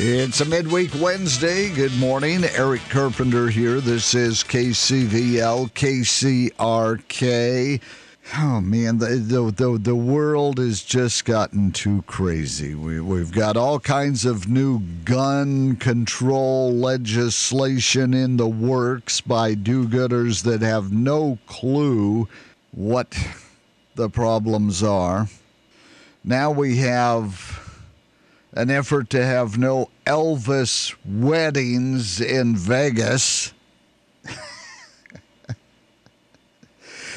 It's a midweek Wednesday. Good morning. Eric Carpenter here. This is KCVL, KCRK. Oh man, the, the the the world has just gotten too crazy. We we've got all kinds of new gun control legislation in the works by do-gooders that have no clue what the problems are. Now we have an effort to have no Elvis weddings in Vegas.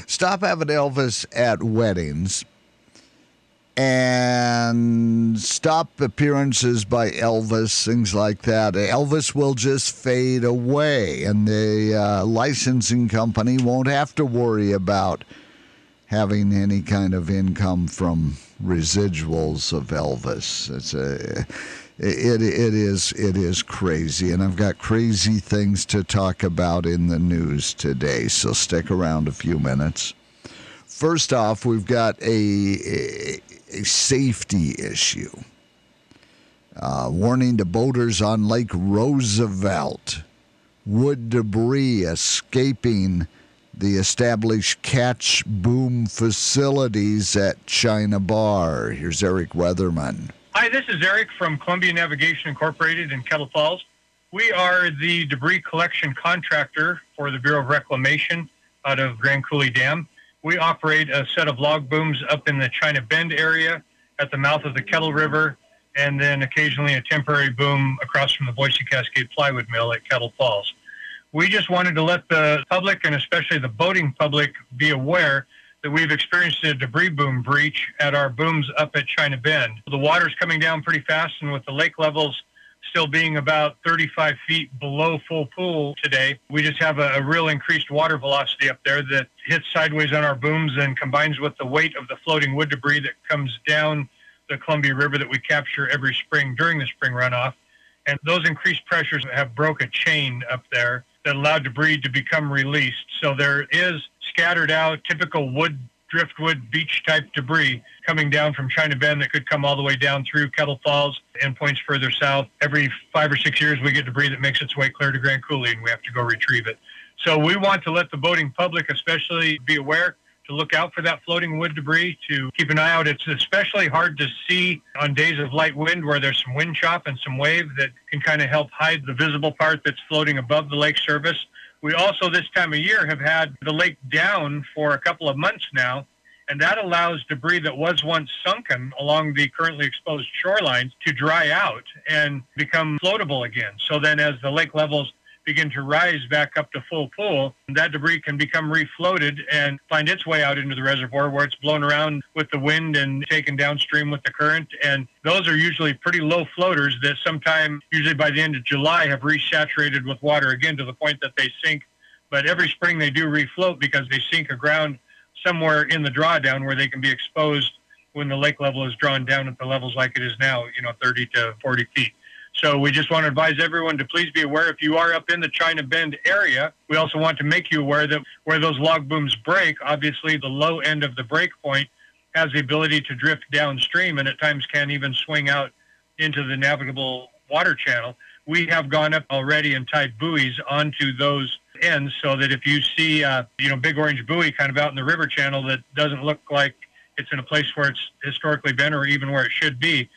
Stop having Elvis at weddings and stop appearances by Elvis, things like that. Elvis will just fade away, and the uh, licensing company won't have to worry about having any kind of income from residuals of Elvis. It's a it, it is it is crazy, and I've got crazy things to talk about in the news today. So stick around a few minutes. First off, we've got a a, safety issue. Uh, warning to boaters on Lake Roosevelt: wood debris escaping the established catch boom facilities at China Bar. Here's Eric Weatherman. Hi, this is Eric from Columbia Navigation Incorporated in Kettle Falls. We are the debris collection contractor for the Bureau of Reclamation out of Grand Coulee Dam. We operate a set of log booms up in the China Bend area at the mouth of the Kettle River, and then occasionally a temporary boom across from the Boise Cascade Plywood Mill at Kettle Falls. We just wanted to let the public and especially the boating public be aware that we've experienced a debris boom breach at our booms up at China Bend. The water's coming down pretty fast, and with the lake levels still being about 35 feet below full pool today, we just have a, a real increased water velocity up there that hits sideways on our booms and combines with the weight of the floating wood debris that comes down the Columbia River that we capture every spring during the spring runoff. And those increased pressures have broke a chain up there that allowed debris to become released. So there is scattered out typical wood, driftwood, beach type debris coming down from China Bend that could come all the way down through Kettle Falls and points further south. Every five or six years, we get debris that makes its way clear to Grand Coulee and we have to go retrieve it. So we want to let the boating public especially be aware to look out for that floating wood debris, to keep an eye out. It's especially hard to see on days of light wind where there's some wind chop and some wave that can kind of help hide the visible part that's floating above the lake surface. We also, this time of year, have had the lake down for a couple of months now, and that allows debris that was once sunken along the currently exposed shorelines to dry out and become floatable again. So then, as the lake levels begin to rise back up to full pool, that debris can become refloated and find its way out into the reservoir where it's blown around with the wind and taken downstream with the current. And those are usually pretty low floaters that sometime, usually by the end of July, have resaturated with water again to the point that they sink. But every spring they do refloat because they sink aground somewhere in the drawdown where they can be exposed when the lake level is drawn down at the levels like it is now, you know, 30 to 40 feet. So we just want to advise everyone to please be aware if you are up in the China Bend area. We also want to make you aware that where those log booms break, obviously the low end of the break point has the ability to drift downstream and at times can even swing out into the navigable water channel. We have gone up already and tied buoys onto those ends so that if you see, uh, you know, big orange buoy kind of out in the river channel that doesn't look like it's in a place where it's historically been or even where it should be,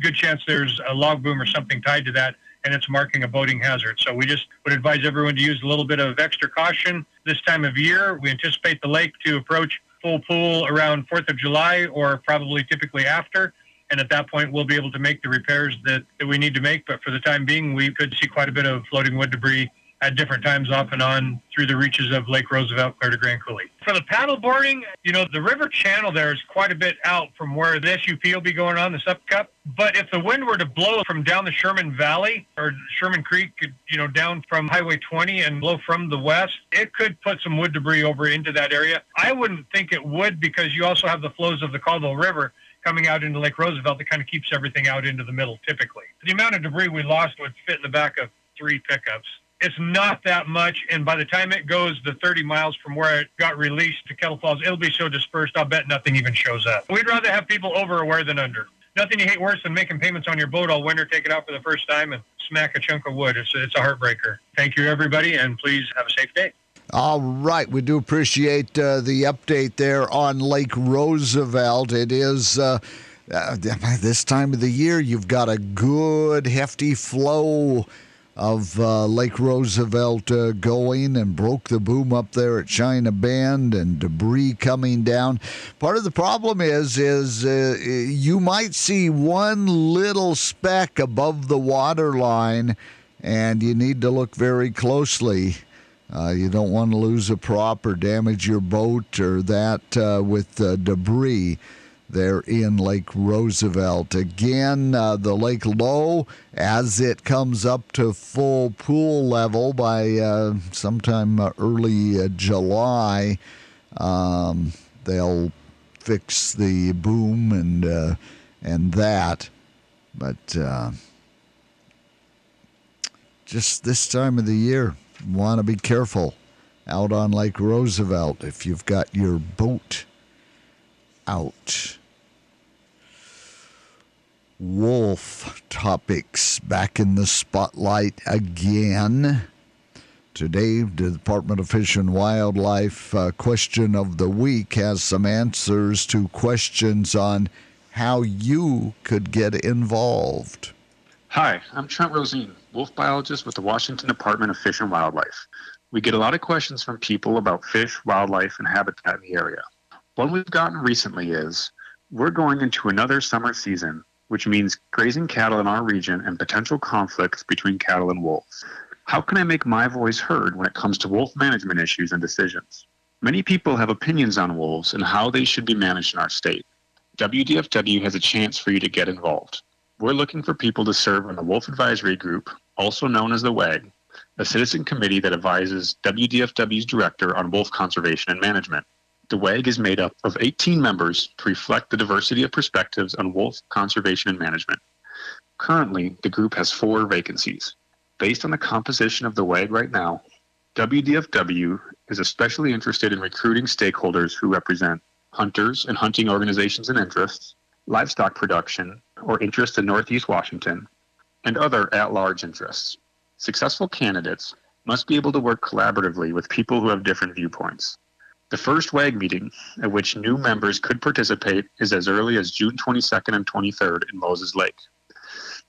good chance there's a log boom or something tied to that and it's marking a boating hazard. So we just would advise everyone to use a little bit of extra caution this time of year. We anticipate the lake to approach full pool around 4th of July or probably typically after. And at that point, we'll be able to make the repairs that, that we need to make. But for the time being, we could see quite a bit of floating wood debris at different times off and on through the reaches of Lake Roosevelt clear to Grand Coulee. For the paddle boarding, you know, the river channel there is quite a bit out from where the SUP will be going on, the SUP Cup. But if the wind were to blow from down the Sherman Valley or Sherman Creek, you know, down from Highway 20 and blow from the west, it could put some wood debris over into that area. I wouldn't think it would because you also have the flows of the Colville River coming out into Lake Roosevelt that kind of keeps everything out into the middle typically. The amount of debris we lost would fit in the back of three pickups it's not that much. And by the time it goes the 30 miles from where it got released to Kettle Falls, it'll be so dispersed, I'll bet nothing even shows up. We'd rather have people over aware than under. nothing you hate worse than making payments on your boat all winter, take it out for the first time, and smack a chunk of wood. It's, it's a heartbreaker. Thank you, everybody, and please have a safe day. All right, we do appreciate uh, the update there on Lake Roosevelt. It is. Uh, uh, this time of the year, you've got a good hefty flow of uh, Lake Roosevelt uh, going and broke the boom up there at China Bend and debris coming down. Part of the problem is is uh, you might see one little speck above the water line, and you need to look very closely. Uh, you don't want to lose a prop or damage your boat or that uh, with debris there in Lake Roosevelt. Again, uh, the lake low as it comes up to full pool level by uh, sometime uh, early uh, July. Um, they'll fix the boom and uh, and that, but just this time of the year, want to be careful out on Lake Roosevelt if you've got your boat out wolf topics back in the spotlight again. Today, the Department of Fish and Wildlife uh, question of the week has some answers to questions on how you could get involved. Hi, I'm Trent Roussin, wolf biologist with the Washington Department of Fish and Wildlife. We get a lot of questions from people about fish, wildlife, and habitat in the area. One we've gotten recently is We're going into another summer season which means grazing cattle in our region and potential conflicts between cattle and wolves. How can I make my voice heard when it comes to wolf management issues and decisions? Many people have opinions on wolves and how they should be managed in our state. WDFW has a chance for you to get involved. We're looking for people to serve on the Wolf Advisory Group, also known as the WAG, a citizen committee that advises WDFW's director on wolf conservation and management. The WAG is made up of 18 members to reflect the diversity of perspectives on wolf conservation and management. Currently, the group has four vacancies. Based on the composition of the WAG right now, WDFW is especially interested in recruiting stakeholders who represent hunters and hunting organizations and interests, livestock production or interests in Northeast Washington, and other at large interests. Successful candidates must be able to work collaboratively with people who have different viewpoints. The first WAG meeting at which new members could participate is as early as June 22nd and 23rd in Moses Lake.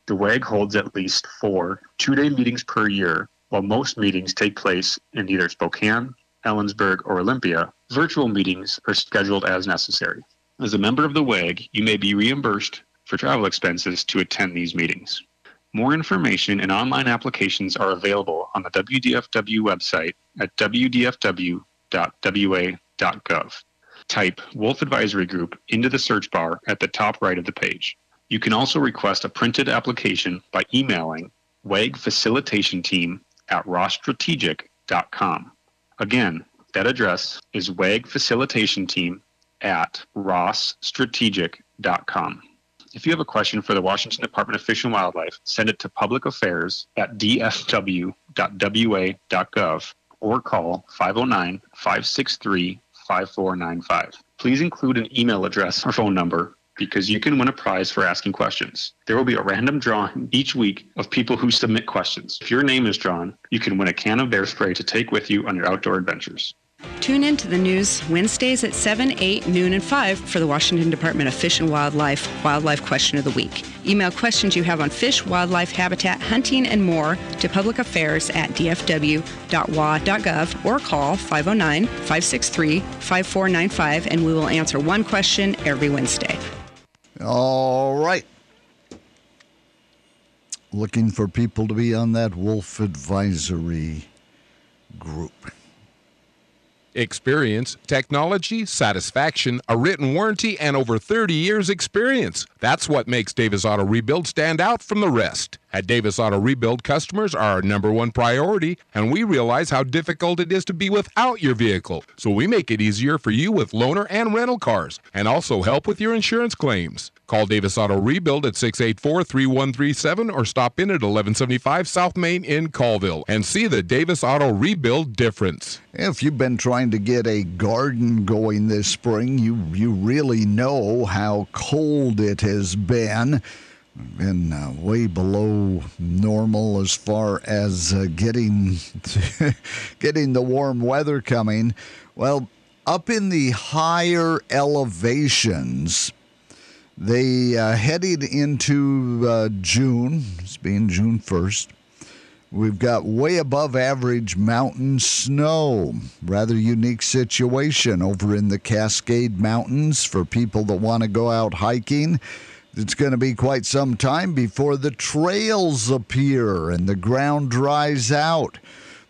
The WAG holds at least four two day meetings per year, while most meetings take place in either Spokane, Ellensburg, or Olympia. Virtual meetings are scheduled as necessary. As a member of the WAG, you may be reimbursed for travel expenses to attend these meetings. More information and online applications are available on the WDFW website at wdfw wolf.wa.gov. Type Wolf Advisory Group into the search bar at the top right of the page. You can also request a printed application by emailing WAG Facilitation Team at rossstrategic.com. Again, that address is WAG Facilitation Team at rossstrategic.com. If you have a question for the Washington Department of Fish and Wildlife, send it to public affairs at dfw.wa.gov or call 509 563 5495. Please include an email address or phone number because you can win a prize for asking questions. There will be a random drawing each week of people who submit questions. If your name is drawn, you can win a can of bear spray to take with you on your outdoor adventures. Tune in to the news Wednesdays at 7, 8, noon, and 5 for the Washington Department of Fish and Wildlife Wildlife Question of the Week. Email questions you have on fish, wildlife, habitat, hunting, and more to public affairs at dfw.wa.gov or call 509 563 5495 and we will answer one question every Wednesday. All right. Looking for people to be on that Wolf Advisory experience, technology, satisfaction, a written warranty, and over 30 years' experience. That's what makes Davis Auto Rebuild stand out from the rest. At Davis Auto Rebuild, customers are our number one priority, and we realize how difficult it is to be without your vehicle. So we make it easier for you with loaner and rental cars, and also help with your insurance claims. Call Davis Auto Rebuild at 684 3137 or stop in at 1175 South Main in Colville and see the Davis Auto Rebuild difference. If you've been trying to get a garden going this spring, you, you really know how cold it has been. Been uh, way below normal as far as uh, getting getting the warm weather coming. Well, up in the higher elevations, they uh, headed into uh, June. It's being June first. We've got way above average mountain snow. Rather unique situation over in the Cascade Mountains for people that want to go out hiking. It's going to be quite some time before the trails appear and the ground dries out.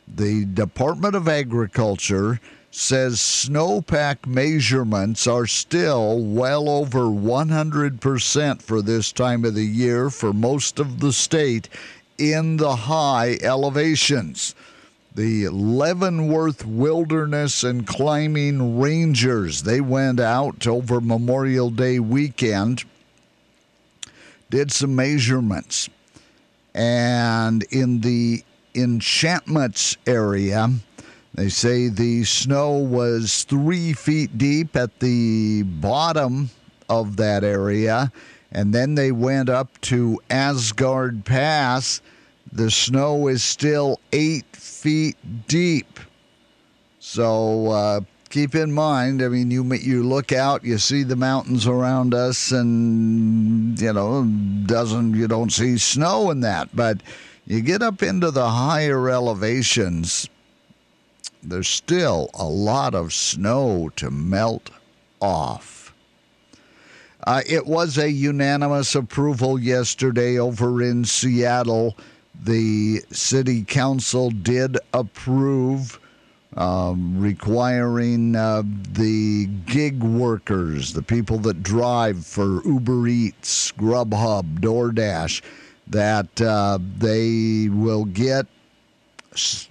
The Department of Agriculture says snowpack measurements are still well over 100% for this time of the year for most of the state in the high elevations. The Leavenworth Wilderness and Climbing Rangers, they went out over Memorial Day weekend did some measurements. And in the enchantments area, they say the snow was three feet deep at the bottom of that area. And then they went up to Asgard Pass. The snow is still eight feet deep. So uh, keep in mind, I mean, you you look out, you see the mountains around us, and you know, doesn't you don't see snow in that, but you get up into the higher elevations, there's still a lot of snow to melt off. Uh, it was a unanimous approval yesterday over in Seattle. The city council did approve um, requiring uh, the gig workers, the people that drive for Uber Eats, Grubhub, DoorDash, that uh, they will get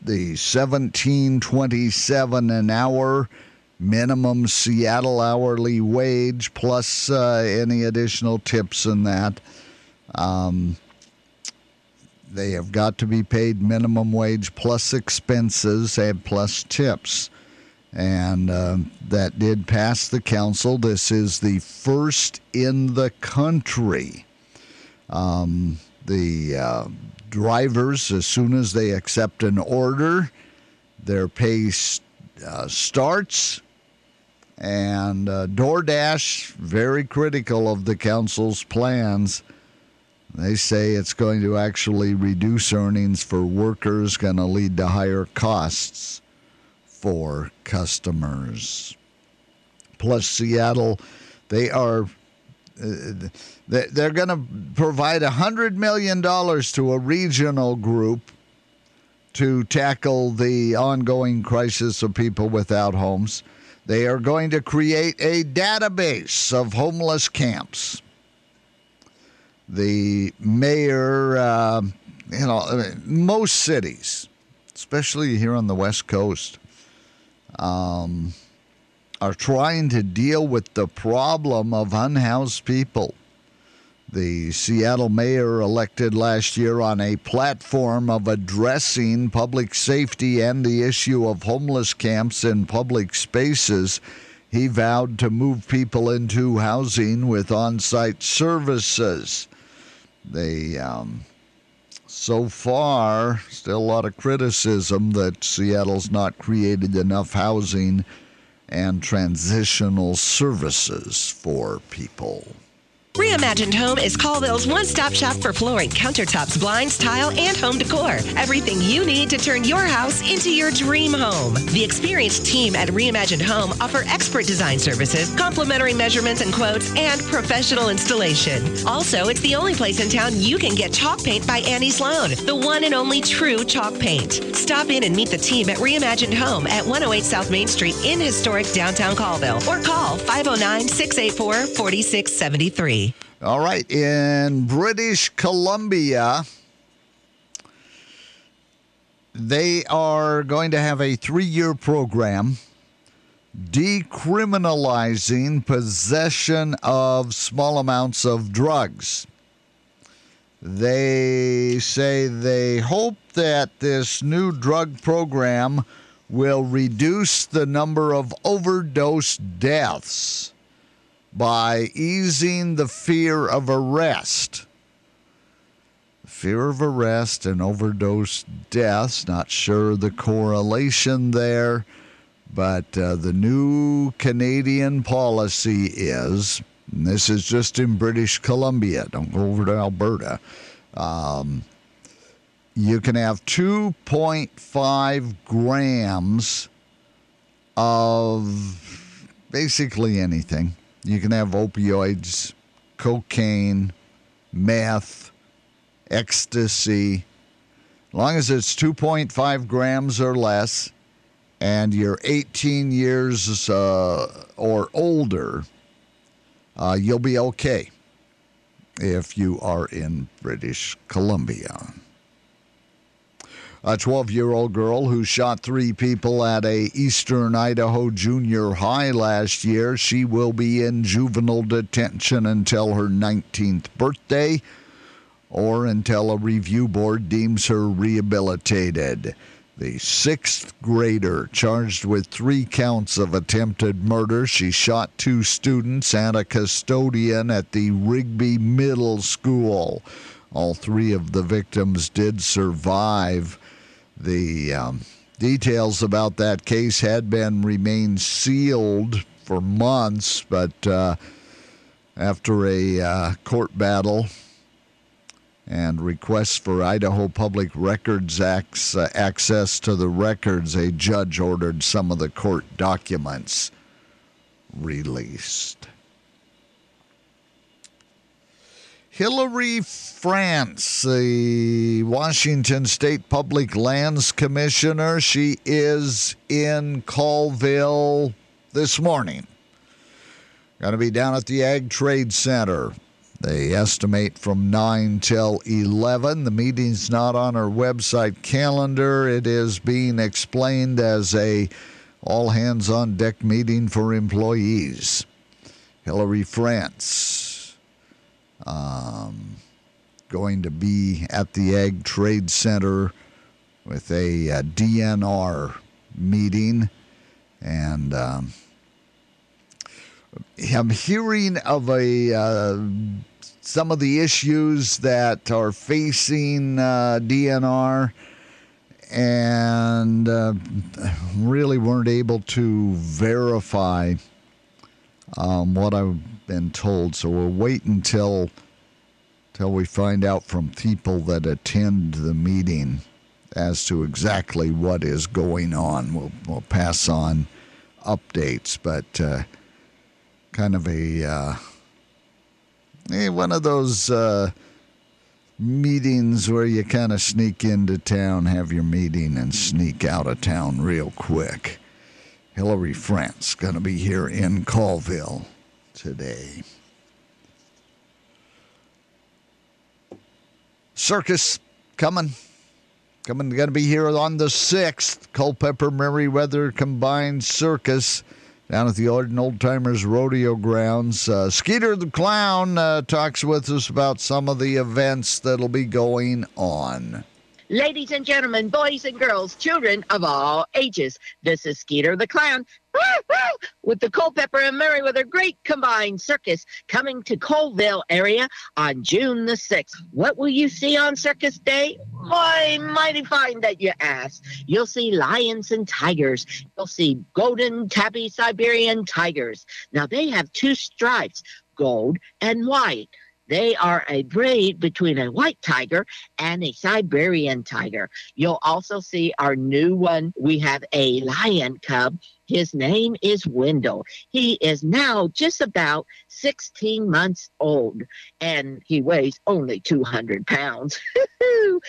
the 1727 an hour minimum Seattle hourly wage plus uh, any additional tips in that. Um, they have got to be paid minimum wage plus expenses and plus tips. And uh, that did pass the council. This is the first in the country. Um, the uh, drivers, as soon as they accept an order, their pay uh, starts. And uh, DoorDash, very critical of the council's plans they say it's going to actually reduce earnings for workers, going to lead to higher costs for customers. Plus, Seattle, they are. Uh, they're going to provide $100 million to a regional group to tackle the ongoing crisis of people without homes. They are going to create a database of homeless camps the mayor, uh, you know, I mean, most cities, especially here on the West Coast, um, are trying to deal with the problem of unhoused people. The Seattle mayor elected last year on a platform of addressing public safety and the issue of homeless camps in public spaces. He vowed to move people into housing with on site services. They, um, so far, still a lot of criticism that Seattle's not created enough housing and transitional services for people. Reimagined Home is Colville's one stop shop for flooring, countertops, blinds, tile, and home decor. Everything you need to turn your house into your dream home. The experienced team at Reimagined Home offer expert design services, complimentary measurements and quotes, and professional installation. Also, it's the only place in town you can get chalk paint by Annie Sloan, the one and only true chalk paint. Stop in and meet the team at Reimagined Home at 108 South Main Street in historic downtown Colville or call 509 684 4673. All right, in British Columbia, they are going to have a three year program decriminalizing possession of small amounts of drugs. They say they hope that this new drug program will reduce the number of overdose deaths by easing the fear of arrest. Fear of arrest and overdose deaths, not sure the correlation there, but uh, the new Canadian policy is this is just in British Columbia, don't go over to Alberta. Um, you can have 2.5 grams of basically anything. You can have opioids, cocaine, meth, ecstasy. As long as it's 2.5 grams or less and you're 18 years uh, or older, uh, you'll be okay if you are in British Columbia. A 12 year old girl who shot three people at a Eastern Idaho junior high last year. She will be in juvenile detention until her 19th birthday or until a review board deems her rehabilitated. The sixth grader charged with three counts of attempted murder. She shot two students and a custodian at the Rigby Middle School. All three of the victims did survive. The um, details about that case had been remained sealed for months, but uh, after a uh, court battle, and requests for Idaho Public Records Act's uh, access to the records, a judge ordered some of the court documents released. Hilary Franz, the Washington State Public Lands Commissioner, she is in Colville this morning. Going to be down at the Ag Trade Center they estimate from 9 till 11. The meeting's not on our website calendar. It is being explained as a all hands on deck meeting for employees. Hilary Franz um, going to be at the Ag Trade Center with a, a uh, DNR meeting. And um, I'm hearing of a uh, some of the issues that are facing uh, DNR and uh, really weren't able to verify um, what I've been told. So we'll wait until until we find out from people that attend the meeting as to exactly what is going on. We'll, we'll pass on updates, but uh, kind of a uh, eh, one of those uh, meetings where you kind of sneak into town, have your meeting, and sneak out of town real quick. Hilary Franz going to be here in Colville today. Circus coming. Coming, going to be here on the 6th. Culpepper Merriweather Combined Circus down at the Old Timers Rodeo Grounds. Uh, Skeeter the Clown uh, talks with us about some of the events that'll be going on. Ladies and gentlemen, boys and girls, children of all ages, this is Skeeter the Clown with the Culpepper and Merriweather Great Combined Circus coming to Colville area on June the 6th. What will you see on Circus Day? Why, mighty fine that you ask. You'll see lions and tigers. You'll see golden tabby Siberian tigers. Now, they have two stripes, gold and white. They are a breed between a white tiger and a Siberian tiger. You'll also see our new one. We have a lion cub. His name is Wendell. He is now just about 16 months old and he weighs only 200 pounds.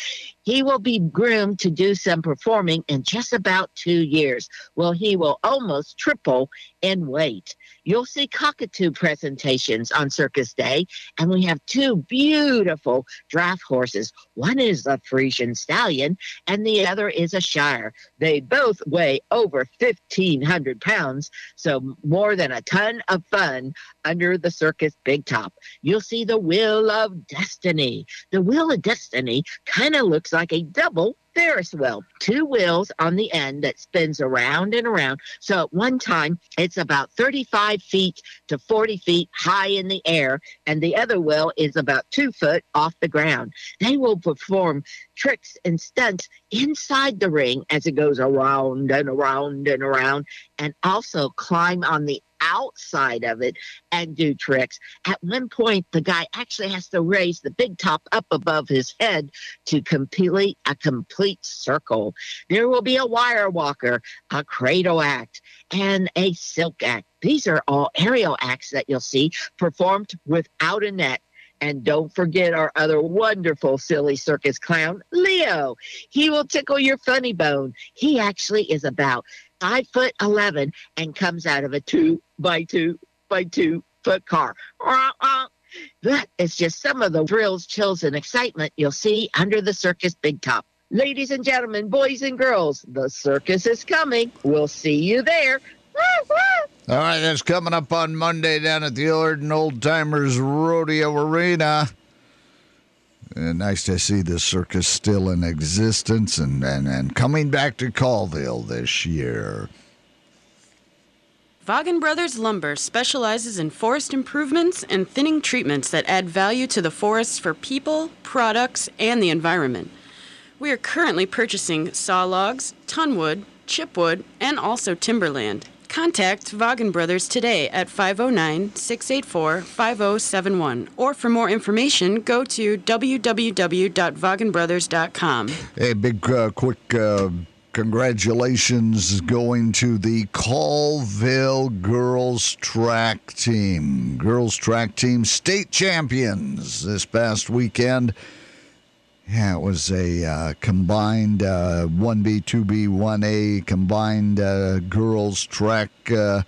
he will be groomed to do some performing in just about two years. Well, he will almost triple in weight. You'll see cockatoo presentations on Circus Day, and we have two beautiful draft horses. One is a Friesian stallion, and the other is a Shire. They both weigh over 1,500 pounds, so more than a ton of fun under the circus big top. You'll see the Wheel of Destiny. The Wheel of Destiny kind of looks like a double Ferris wheel, two wheels on the end that spins around and around. So at one time, it's about 35 feet to 40 feet high in the air, and the other wheel is about two foot off the ground. They will perform tricks and stunts inside the ring as it goes around and around and around, and also climb on the outside of it and do tricks. At one point, the guy actually has to raise the big top up above his head to complete a complete circle. There will be a wire walker, a cradle act, and a silk act. These are all aerial acts that you'll see performed without a net. And don't forget our other wonderful silly circus clown, Leo. He will tickle your funny bone. He actually is about five foot 11 and comes out of a two by two by two foot car. That is just some of the thrills, chills, and excitement you'll see under the circus big top. Ladies and gentlemen, boys and girls, the circus is coming. We'll see you there. All right, that's coming up on Monday down at the Arden Old Timers Rodeo Arena. Uh, nice to see the circus still in existence and, and, and coming back to Colville this year. Vaughan Brothers Lumber specializes in forest improvements and thinning treatments that add value to the forests for people, products, and the environment. We are currently purchasing saw logs, tonwood, chipwood, and also timberland. Contact Vaughan Brothers today at 509 684 5071. Or for more information, go to www.vaughanbrothers.com. A big, uh, quick uh, congratulations going to the Colville girls track team. Girls track team state champions this past weekend. Yeah, it was a uh, combined uh, 1B, 2B, 1A combined uh, girls track uh,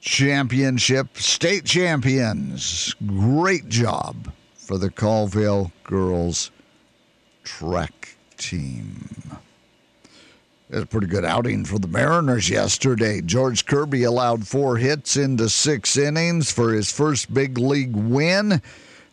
championship. State champions. Great job for the Colville girls track team. It was a pretty good outing for the Mariners yesterday. George Kirby allowed four hits into six innings for his first big league win.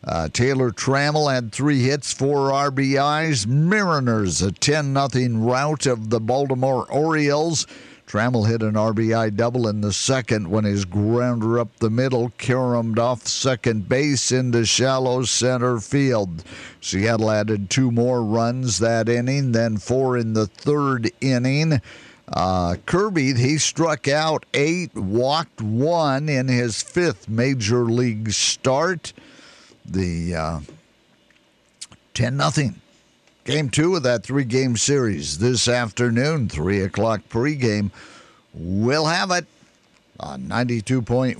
Uh, Taylor Trammell had three hits, four RBIs. Mariners a 10 0 rout of the Baltimore Orioles. Trammell hit an RBI double in the second when his grounder up the middle caromed off second base into shallow center field. Seattle added two more runs that inning, then four in the third inning. Uh, Kirby, he struck out eight, walked one in his fifth major league start the uh, 10 nothing. Game two of that three game series this afternoon, 3 o'clock pregame. We'll have it on 92.1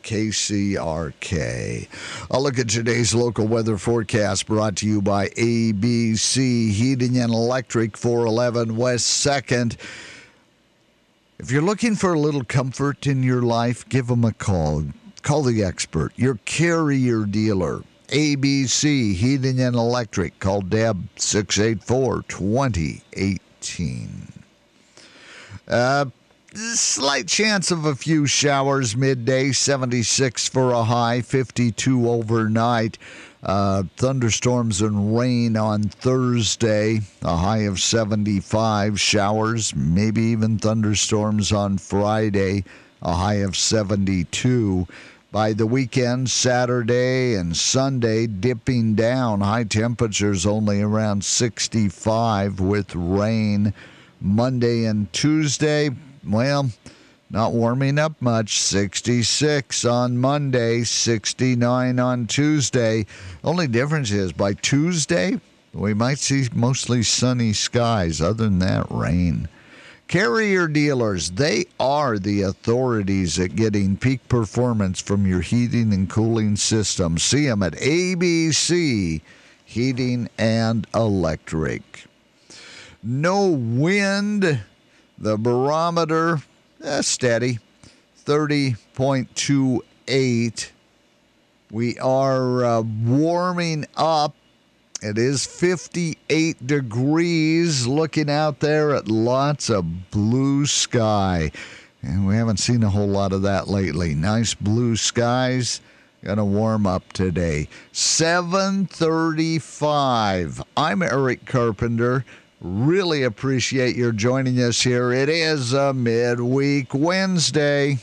KCRK. A look at today's local weather forecast brought to you by ABC Heating and Electric 411 West 2nd. If you're looking for a little comfort in your life, give them a call. Call the expert, your carrier dealer. ABC Heating and Electric. Call Deb 684 2018. Uh, slight chance of a few showers midday, 76 for a high, 52 overnight. Uh, thunderstorms and rain on Thursday, a high of 75. Showers, maybe even thunderstorms on Friday, a high of 72. By the weekend, Saturday and Sunday, dipping down. High temperatures only around 65 with rain. Monday and Tuesday, well, not warming up much. 66 on Monday, 69 on Tuesday. Only difference is by Tuesday, we might see mostly sunny skies. Other than that, rain. Carrier dealers, they are the authorities at getting peak performance from your heating and cooling system. See them at ABC Heating and Electric. No wind, the barometer eh, steady. 30.28. We are uh, warming up. It is 58 degrees. Looking out there at lots of blue sky. And we haven't seen a whole lot of that lately. Nice blue skies. Gonna warm up today. 735. I'm Eric Carpenter. Really appreciate your joining us here. It is a midweek Wednesday.